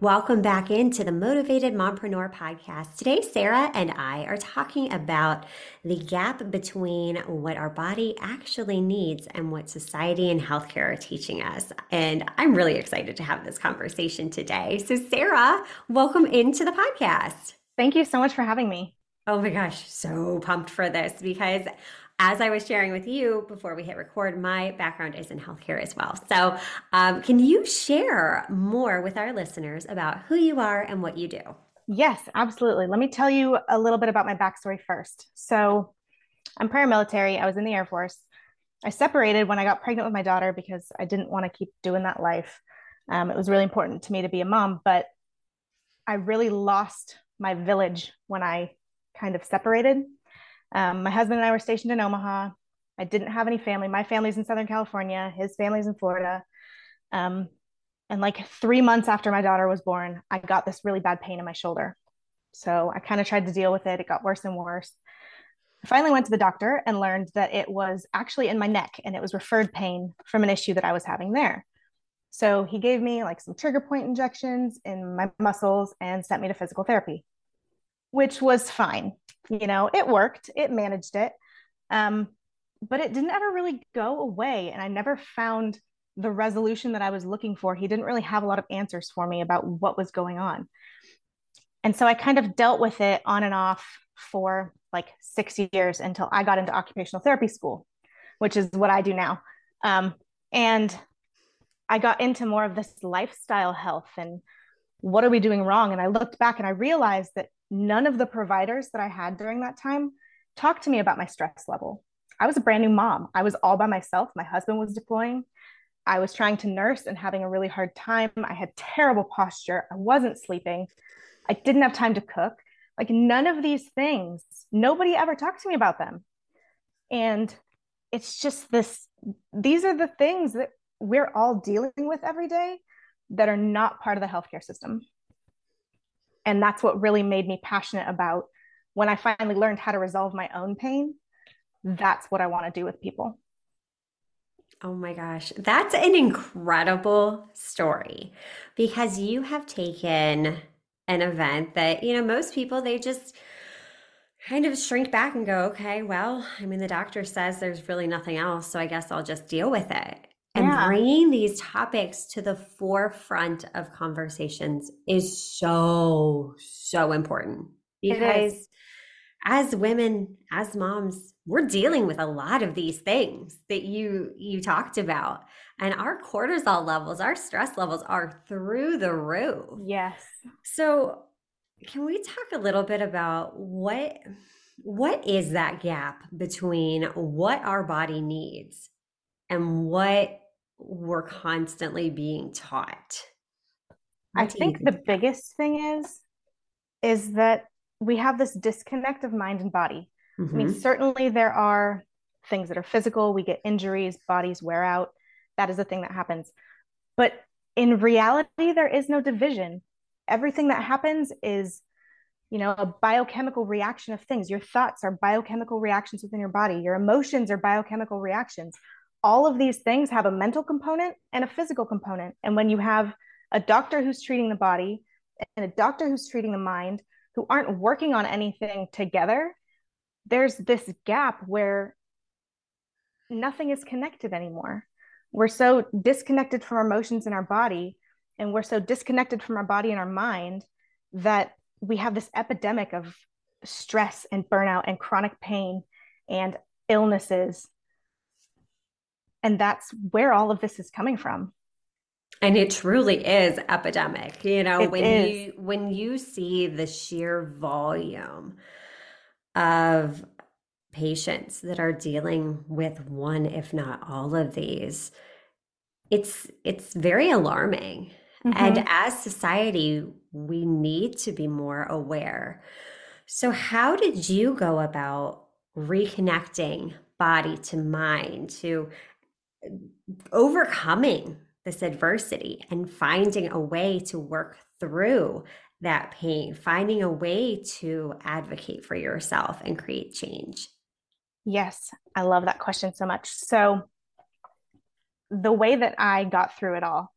Welcome back into the Motivated Mompreneur podcast. Today, Sarah and I are talking about the gap between what our body actually needs and what society and healthcare are teaching us. And I'm really excited to have this conversation today. So, Sarah, welcome into the podcast. Thank you so much for having me. Oh my gosh, so pumped for this because as I was sharing with you before we hit record, my background is in healthcare as well. So, um, can you share more with our listeners about who you are and what you do? Yes, absolutely. Let me tell you a little bit about my backstory first. So, I'm paramilitary, I was in the Air Force. I separated when I got pregnant with my daughter because I didn't want to keep doing that life. Um, it was really important to me to be a mom, but I really lost my village when I kind of separated um, my husband and I were stationed in Omaha. I didn't have any family. My family's in Southern California. His family's in Florida. Um, and like three months after my daughter was born, I got this really bad pain in my shoulder. So I kind of tried to deal with it. It got worse and worse. I finally went to the doctor and learned that it was actually in my neck and it was referred pain from an issue that I was having there. So he gave me like some trigger point injections in my muscles and sent me to physical therapy, which was fine. You know it worked it managed it um, but it didn't ever really go away and i never found the resolution that i was looking for. He didn't really have a lot of answers for me about what was going on. And so i kind of dealt with it on and off for like six years until i got into occupational therapy school which is what i do now. Um, and i got into more of this lifestyle health and what are we doing wrong? And i looked back and i realized that none of the providers that I had during that time talked to me about my stress level. I was a brand new mom. I was all by myself. My husband was deploying. I was trying to nurse and having a really hard time. I had terrible posture. I wasn't sleeping. I didn't have time to cook. Like none of these things, nobody ever talked to me about them. And it's just this, these are the things that we're all dealing with every day that are not part of the healthcare system and that's what really made me passionate about when i finally learned how to resolve my own pain that's what i want to do with people Oh my gosh, that's an incredible story because you have taken an event that, you know, most people they just kind of shrink back and go, okay, well, I mean, the doctor says there's really nothing else, so I guess I'll just deal with it. And yeah. bringing these topics to the forefront of conversations is so, so important because as women, as moms, we're dealing with a lot of these things that you you talked about. And our cortisol levels our stress levels are through the roof. Yes. So can we talk a little bit about what what is that gap between what our body needs and what we're constantly being taught? What I think, think the biggest thing is is that we have this disconnect of mind and body. Mm-hmm. I mean, mm-hmm. certainly there are things that are physical, we get injuries, bodies wear out. That is a thing that happens. But in reality, there is no division. Everything that happens is you know a biochemical reaction of things your thoughts are biochemical reactions within your body your emotions are biochemical reactions all of these things have a mental component and a physical component. And when you have a doctor who's treating the body and a doctor who's treating the mind who aren't working on anything together, there's this gap where nothing is connected anymore. We're so disconnected from our emotions in our body, and we're so disconnected from our body and our mind that we have this epidemic of stress and burnout and chronic pain and illnesses and that's where all of this is coming from and it truly is epidemic you know it when is. you when you see the sheer volume of patients that are dealing with one if not all of these it's it's very alarming mm-hmm. and as society we need to be more aware So, how did you go about reconnecting body to mind, to overcoming this adversity and finding a way to work through that pain, finding a way to advocate for yourself and create change? Yes, I love that question so much. So, the way that I got through it all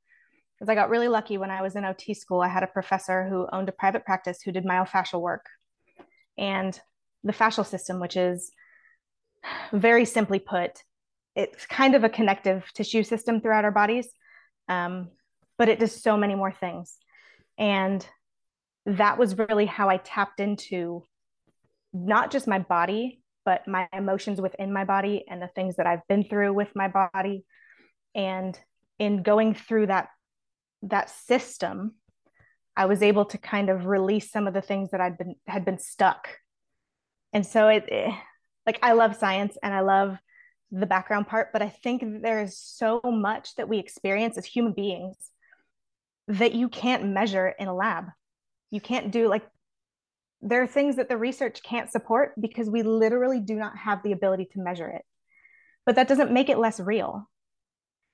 is I got really lucky when I was in OT school. I had a professor who owned a private practice who did myofascial work. And the fascial system, which is very simply put, it's kind of a connective tissue system throughout our bodies, um, but it does so many more things. And that was really how I tapped into not just my body, but my emotions within my body and the things that I've been through with my body. And in going through that that system, I was able to kind of release some of the things that I'd been had been stuck. And so it, it like I love science and I love the background part, but I think there is so much that we experience as human beings that you can't measure in a lab. You can't do like there are things that the research can't support because we literally do not have the ability to measure it. But that doesn't make it less real.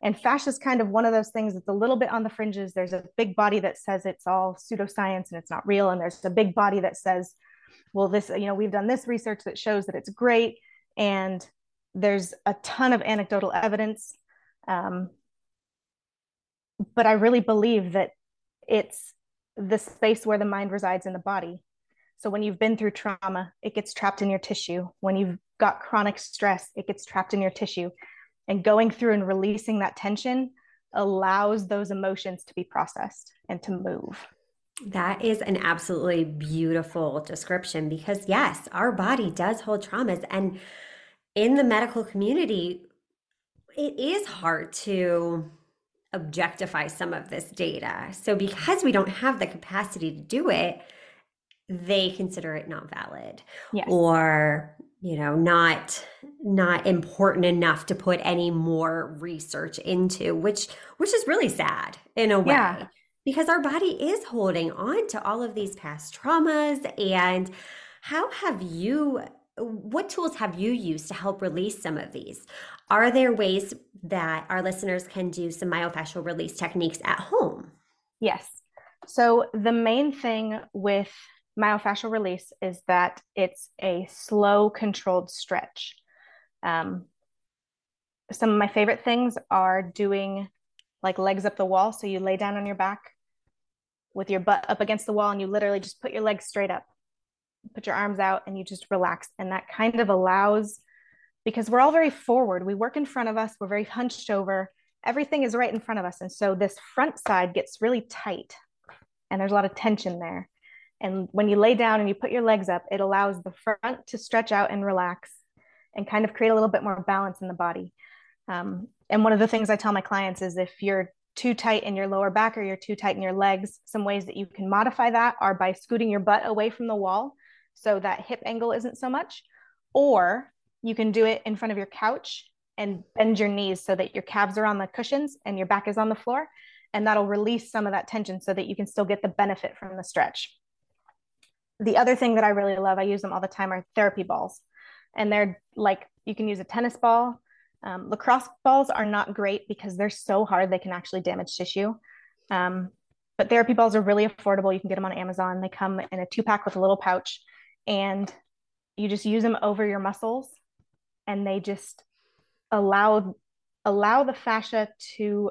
And fascia is kind of one of those things that's a little bit on the fringes. There's a big body that says it's all pseudoscience and it's not real. And there's a big body that says, well, this, you know, we've done this research that shows that it's great. And there's a ton of anecdotal evidence. Um, but I really believe that it's the space where the mind resides in the body. So when you've been through trauma, it gets trapped in your tissue. When you've got chronic stress, it gets trapped in your tissue and going through and releasing that tension allows those emotions to be processed and to move. That is an absolutely beautiful description because, yes, our body does hold traumas. And in the medical community, it is hard to objectify some of this data. So, because we don't have the capacity to do it, they consider it not valid yes. or you know not not important enough to put any more research into which which is really sad in a way yeah. because our body is holding on to all of these past traumas and how have you what tools have you used to help release some of these are there ways that our listeners can do some myofascial release techniques at home yes so the main thing with myofascial release is that it's a slow, controlled stretch. Um, some of my favorite things are doing like legs up the wall. So you lay down on your back with your butt up against the wall and you literally just put your legs straight up, put your arms out, and you just relax. And that kind of allows, because we're all very forward, we work in front of us, we're very hunched over, everything is right in front of us. And so this front side gets really tight and there's a lot of tension there. And when you lay down and you put your legs up, it allows the front to stretch out and relax and kind of create a little bit more balance in the body. Um, and one of the things I tell my clients is if you're too tight in your lower back or you're too tight in your legs, some ways that you can modify that are by scooting your butt away from the wall so that hip angle isn't so much, or you can do it in front of your couch and bend your knees so that your calves are on the cushions and your back is on the floor. And that'll release some of that tension so that you can still get the benefit from the stretch the other thing that I really love, I use them all the time, are therapy balls. And they're like, you can use a tennis ball. Um, lacrosse balls are not great because they're so hard, they can actually damage tissue. Um, but therapy balls are really affordable. You can get them on Amazon. They come in a two pack with a little pouch, and you just use them over your muscles, and they just allow allow the fascia to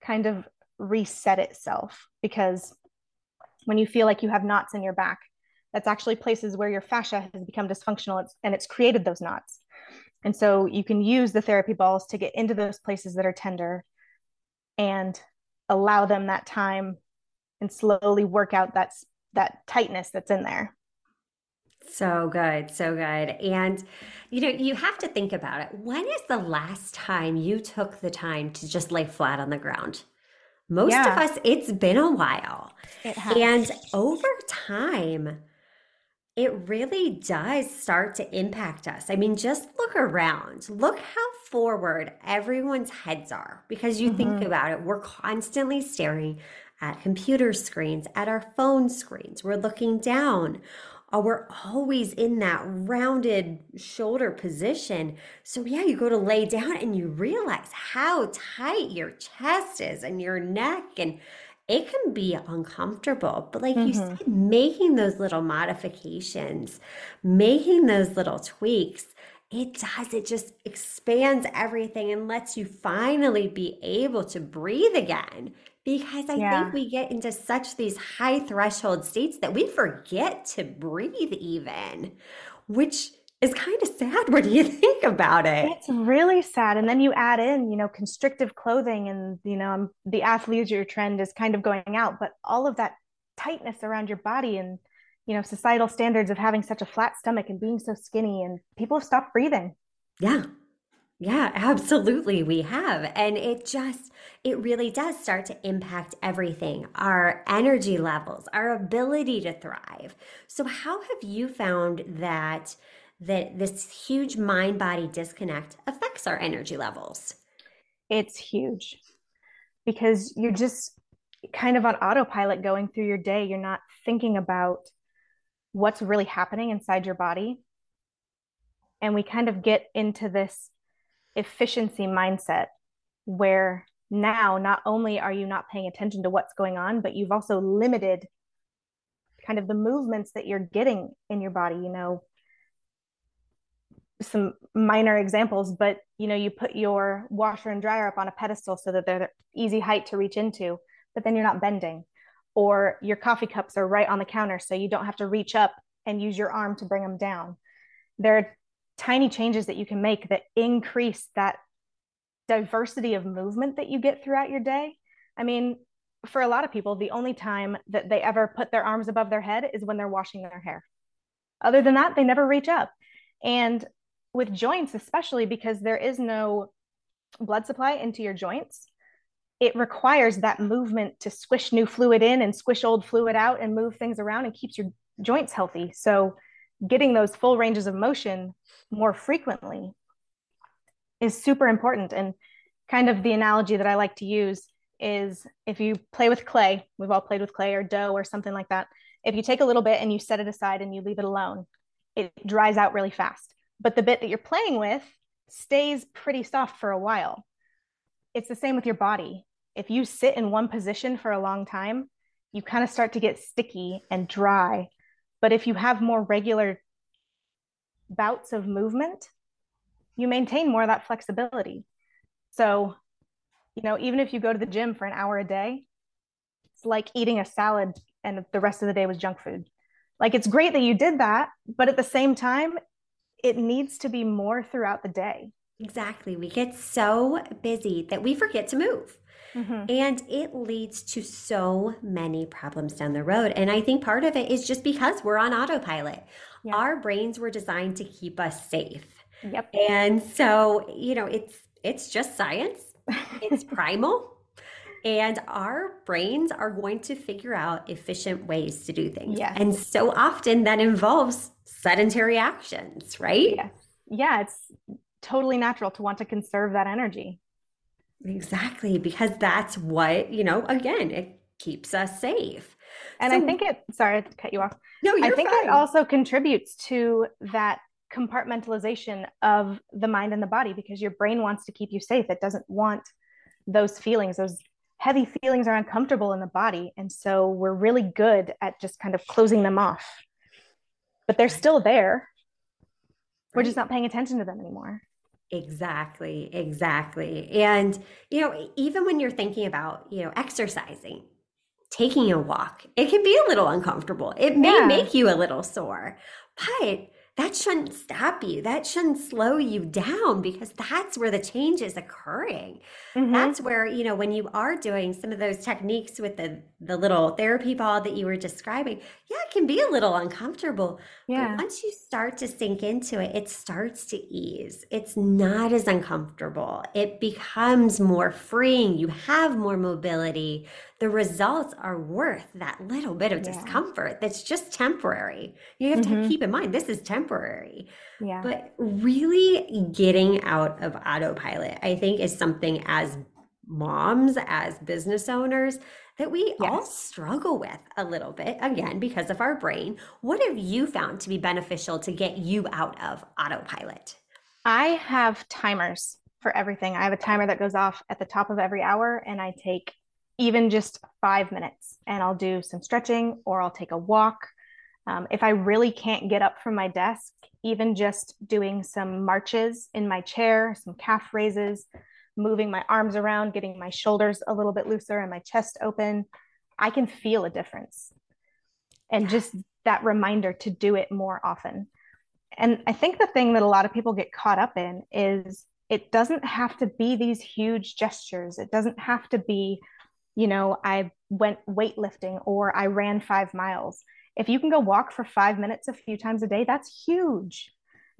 kind of reset itself because when you feel like you have knots in your back that's actually places where your fascia has become dysfunctional and it's created those knots. And so you can use the therapy balls to get into those places that are tender and allow them that time and slowly work out that, that tightness that's in there. So good, so good. And you know, you have to think about it. When is the last time you took the time to just lay flat on the ground? Most yeah. of us, it's been a while. And over time, it really does start to impact us. I mean, just look around. Look how forward everyone's heads are because you mm-hmm. think about it, we're constantly staring at computer screens, at our phone screens. We're looking down. Uh, we're always in that rounded shoulder position. So, yeah, you go to lay down and you realize how tight your chest is and your neck, and it can be uncomfortable. But, like mm-hmm. you said, making those little modifications, making those little tweaks, it does. It just expands everything and lets you finally be able to breathe again because I yeah. think we get into such these high threshold states that we forget to breathe, even, which is kind of sad when you think about it. It's really sad. And then you add in, you know, constrictive clothing and, you know, um, the athleisure trend is kind of going out, but all of that tightness around your body and, you know, societal standards of having such a flat stomach and being so skinny and people have stopped breathing. Yeah. Yeah, absolutely. We have. And it just, it really does start to impact everything our energy levels, our ability to thrive. So, how have you found that? That this huge mind body disconnect affects our energy levels. It's huge because you're just kind of on autopilot going through your day. You're not thinking about what's really happening inside your body. And we kind of get into this efficiency mindset where now not only are you not paying attention to what's going on, but you've also limited kind of the movements that you're getting in your body, you know, some minor examples, but you know, you put your washer and dryer up on a pedestal so that they're easy height to reach into, but then you're not bending. Or your coffee cups are right on the counter so you don't have to reach up and use your arm to bring them down. There are tiny changes that you can make that increase that diversity of movement that you get throughout your day. I mean, for a lot of people, the only time that they ever put their arms above their head is when they're washing their hair. Other than that, they never reach up. And with joints, especially because there is no blood supply into your joints, it requires that movement to squish new fluid in and squish old fluid out and move things around and keeps your joints healthy. So, getting those full ranges of motion more frequently is super important. And kind of the analogy that I like to use is if you play with clay, we've all played with clay or dough or something like that. If you take a little bit and you set it aside and you leave it alone, it dries out really fast. But the bit that you're playing with stays pretty soft for a while. It's the same with your body. If you sit in one position for a long time, you kind of start to get sticky and dry. But if you have more regular bouts of movement, you maintain more of that flexibility. So, you know, even if you go to the gym for an hour a day, it's like eating a salad and the rest of the day was junk food. Like it's great that you did that, but at the same time, it needs to be more throughout the day. Exactly. We get so busy that we forget to move. Mm-hmm. And it leads to so many problems down the road. And I think part of it is just because we're on autopilot. Yeah. Our brains were designed to keep us safe. Yep. And so, you know, it's it's just science. It's primal. And our brains are going to figure out efficient ways to do things. Yes. And so often that involves sedentary actions, right? Yes. Yeah, it's totally natural to want to conserve that energy. Exactly, because that's what, you know, again, it keeps us safe. And so, I think it, sorry to cut you off. No, I think fine. it also contributes to that compartmentalization of the mind and the body because your brain wants to keep you safe. It doesn't want those feelings, those heavy feelings are uncomfortable in the body. And so we're really good at just kind of closing them off. But they're still there. We're just not paying attention to them anymore. Exactly, exactly. And, you know, even when you're thinking about, you know, exercising, taking a walk, it can be a little uncomfortable. It may yeah. make you a little sore, but that shouldn't stop you. That shouldn't slow you down because that's where the change is occurring. Mm-hmm. That's where, you know, when you are doing some of those techniques with the the little therapy ball that you were describing, yeah, it can be a little uncomfortable. Yeah. But once you start to sink into it, it starts to ease. It's not as uncomfortable. It becomes more freeing. You have more mobility the results are worth that little bit of yeah. discomfort that's just temporary. You have mm-hmm. to keep in mind this is temporary. Yeah. But really getting out of autopilot, I think, is something as moms, as business owners, that we Yes. all struggle with a little bit, again, because of our brain. What have you found to be beneficial to get you out of autopilot? I have timers for everything. I have a timer that goes off at the top of every hour, and I take even just five minutes and I'll do some stretching or I'll take a walk. Um, if I really can't get up from my desk, even just doing some marches in my chair, some calf raises, moving my arms around, getting my shoulders a little bit looser and my chest open, I can feel a difference. And just that reminder to do it more often. And I think the thing that a lot of people get caught up in is it doesn't have to be these huge gestures. It doesn't have to be, you know, I went weightlifting or I ran five miles. If you can go walk for five minutes a few times a day, that's huge.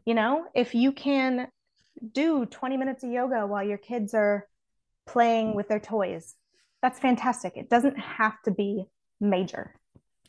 You know, if you can do 20 minutes of yoga while your kids are playing with their toys, that's fantastic. It doesn't have to be major.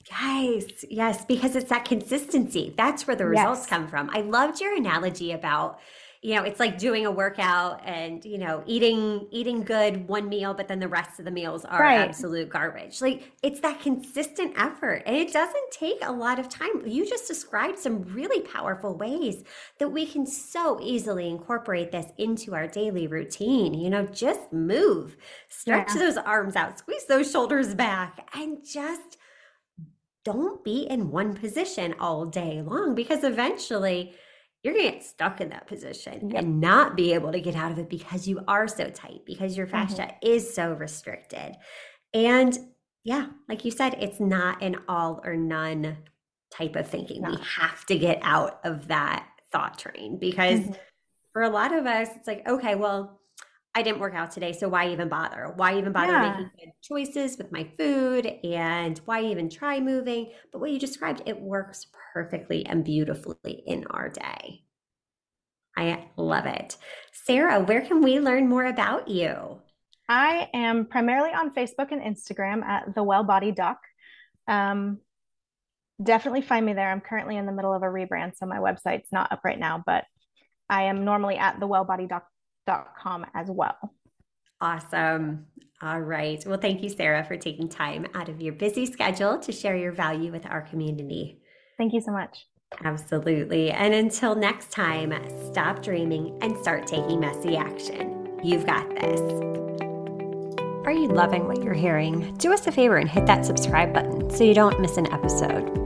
Yes, yes, because it's that consistency. That's where the results Yes. come from. I loved your analogy about, you know, it's like doing a workout and, you know, eating eating good one meal, but then the rest of the meals are Right. absolute garbage. Like it's that consistent effort. And it doesn't take a lot of time. You just described some really powerful ways that we can so easily incorporate this into our daily routine. You know, just move, stretch Yeah. those arms out, squeeze those shoulders back, and just don't be in one position all day long because eventually you're going to get stuck in that position Yep. and not be able to get out of it because you are so tight, because your Mhm. fascia is so restricted. And yeah, like you said, it's not an all or none type of thinking. We have to get out of that thought train because Mhm. for a lot of us, it's like, okay, well, I didn't work out today, so why even bother? Why even bother Yeah. making good choices with my food? And why even try moving? But what you described, it works perfectly and beautifully in our day. I love it. Sarah, where can we learn more about you? I am primarily on Facebook and Instagram at the Well Body Doc. Um, definitely find me there. I'm currently in the middle of a rebrand, so my website's not up right now, but I am normally at thewellbodydoc.com as well. Awesome. All right. Well, thank you, Sarah, for taking time out of your busy schedule to share your value with our community. Thank you so much. Absolutely. And until next time, stop dreaming and start taking messy action. You've got this. Are you loving what you're hearing? Do us a favor and hit that subscribe button so you don't miss an episode.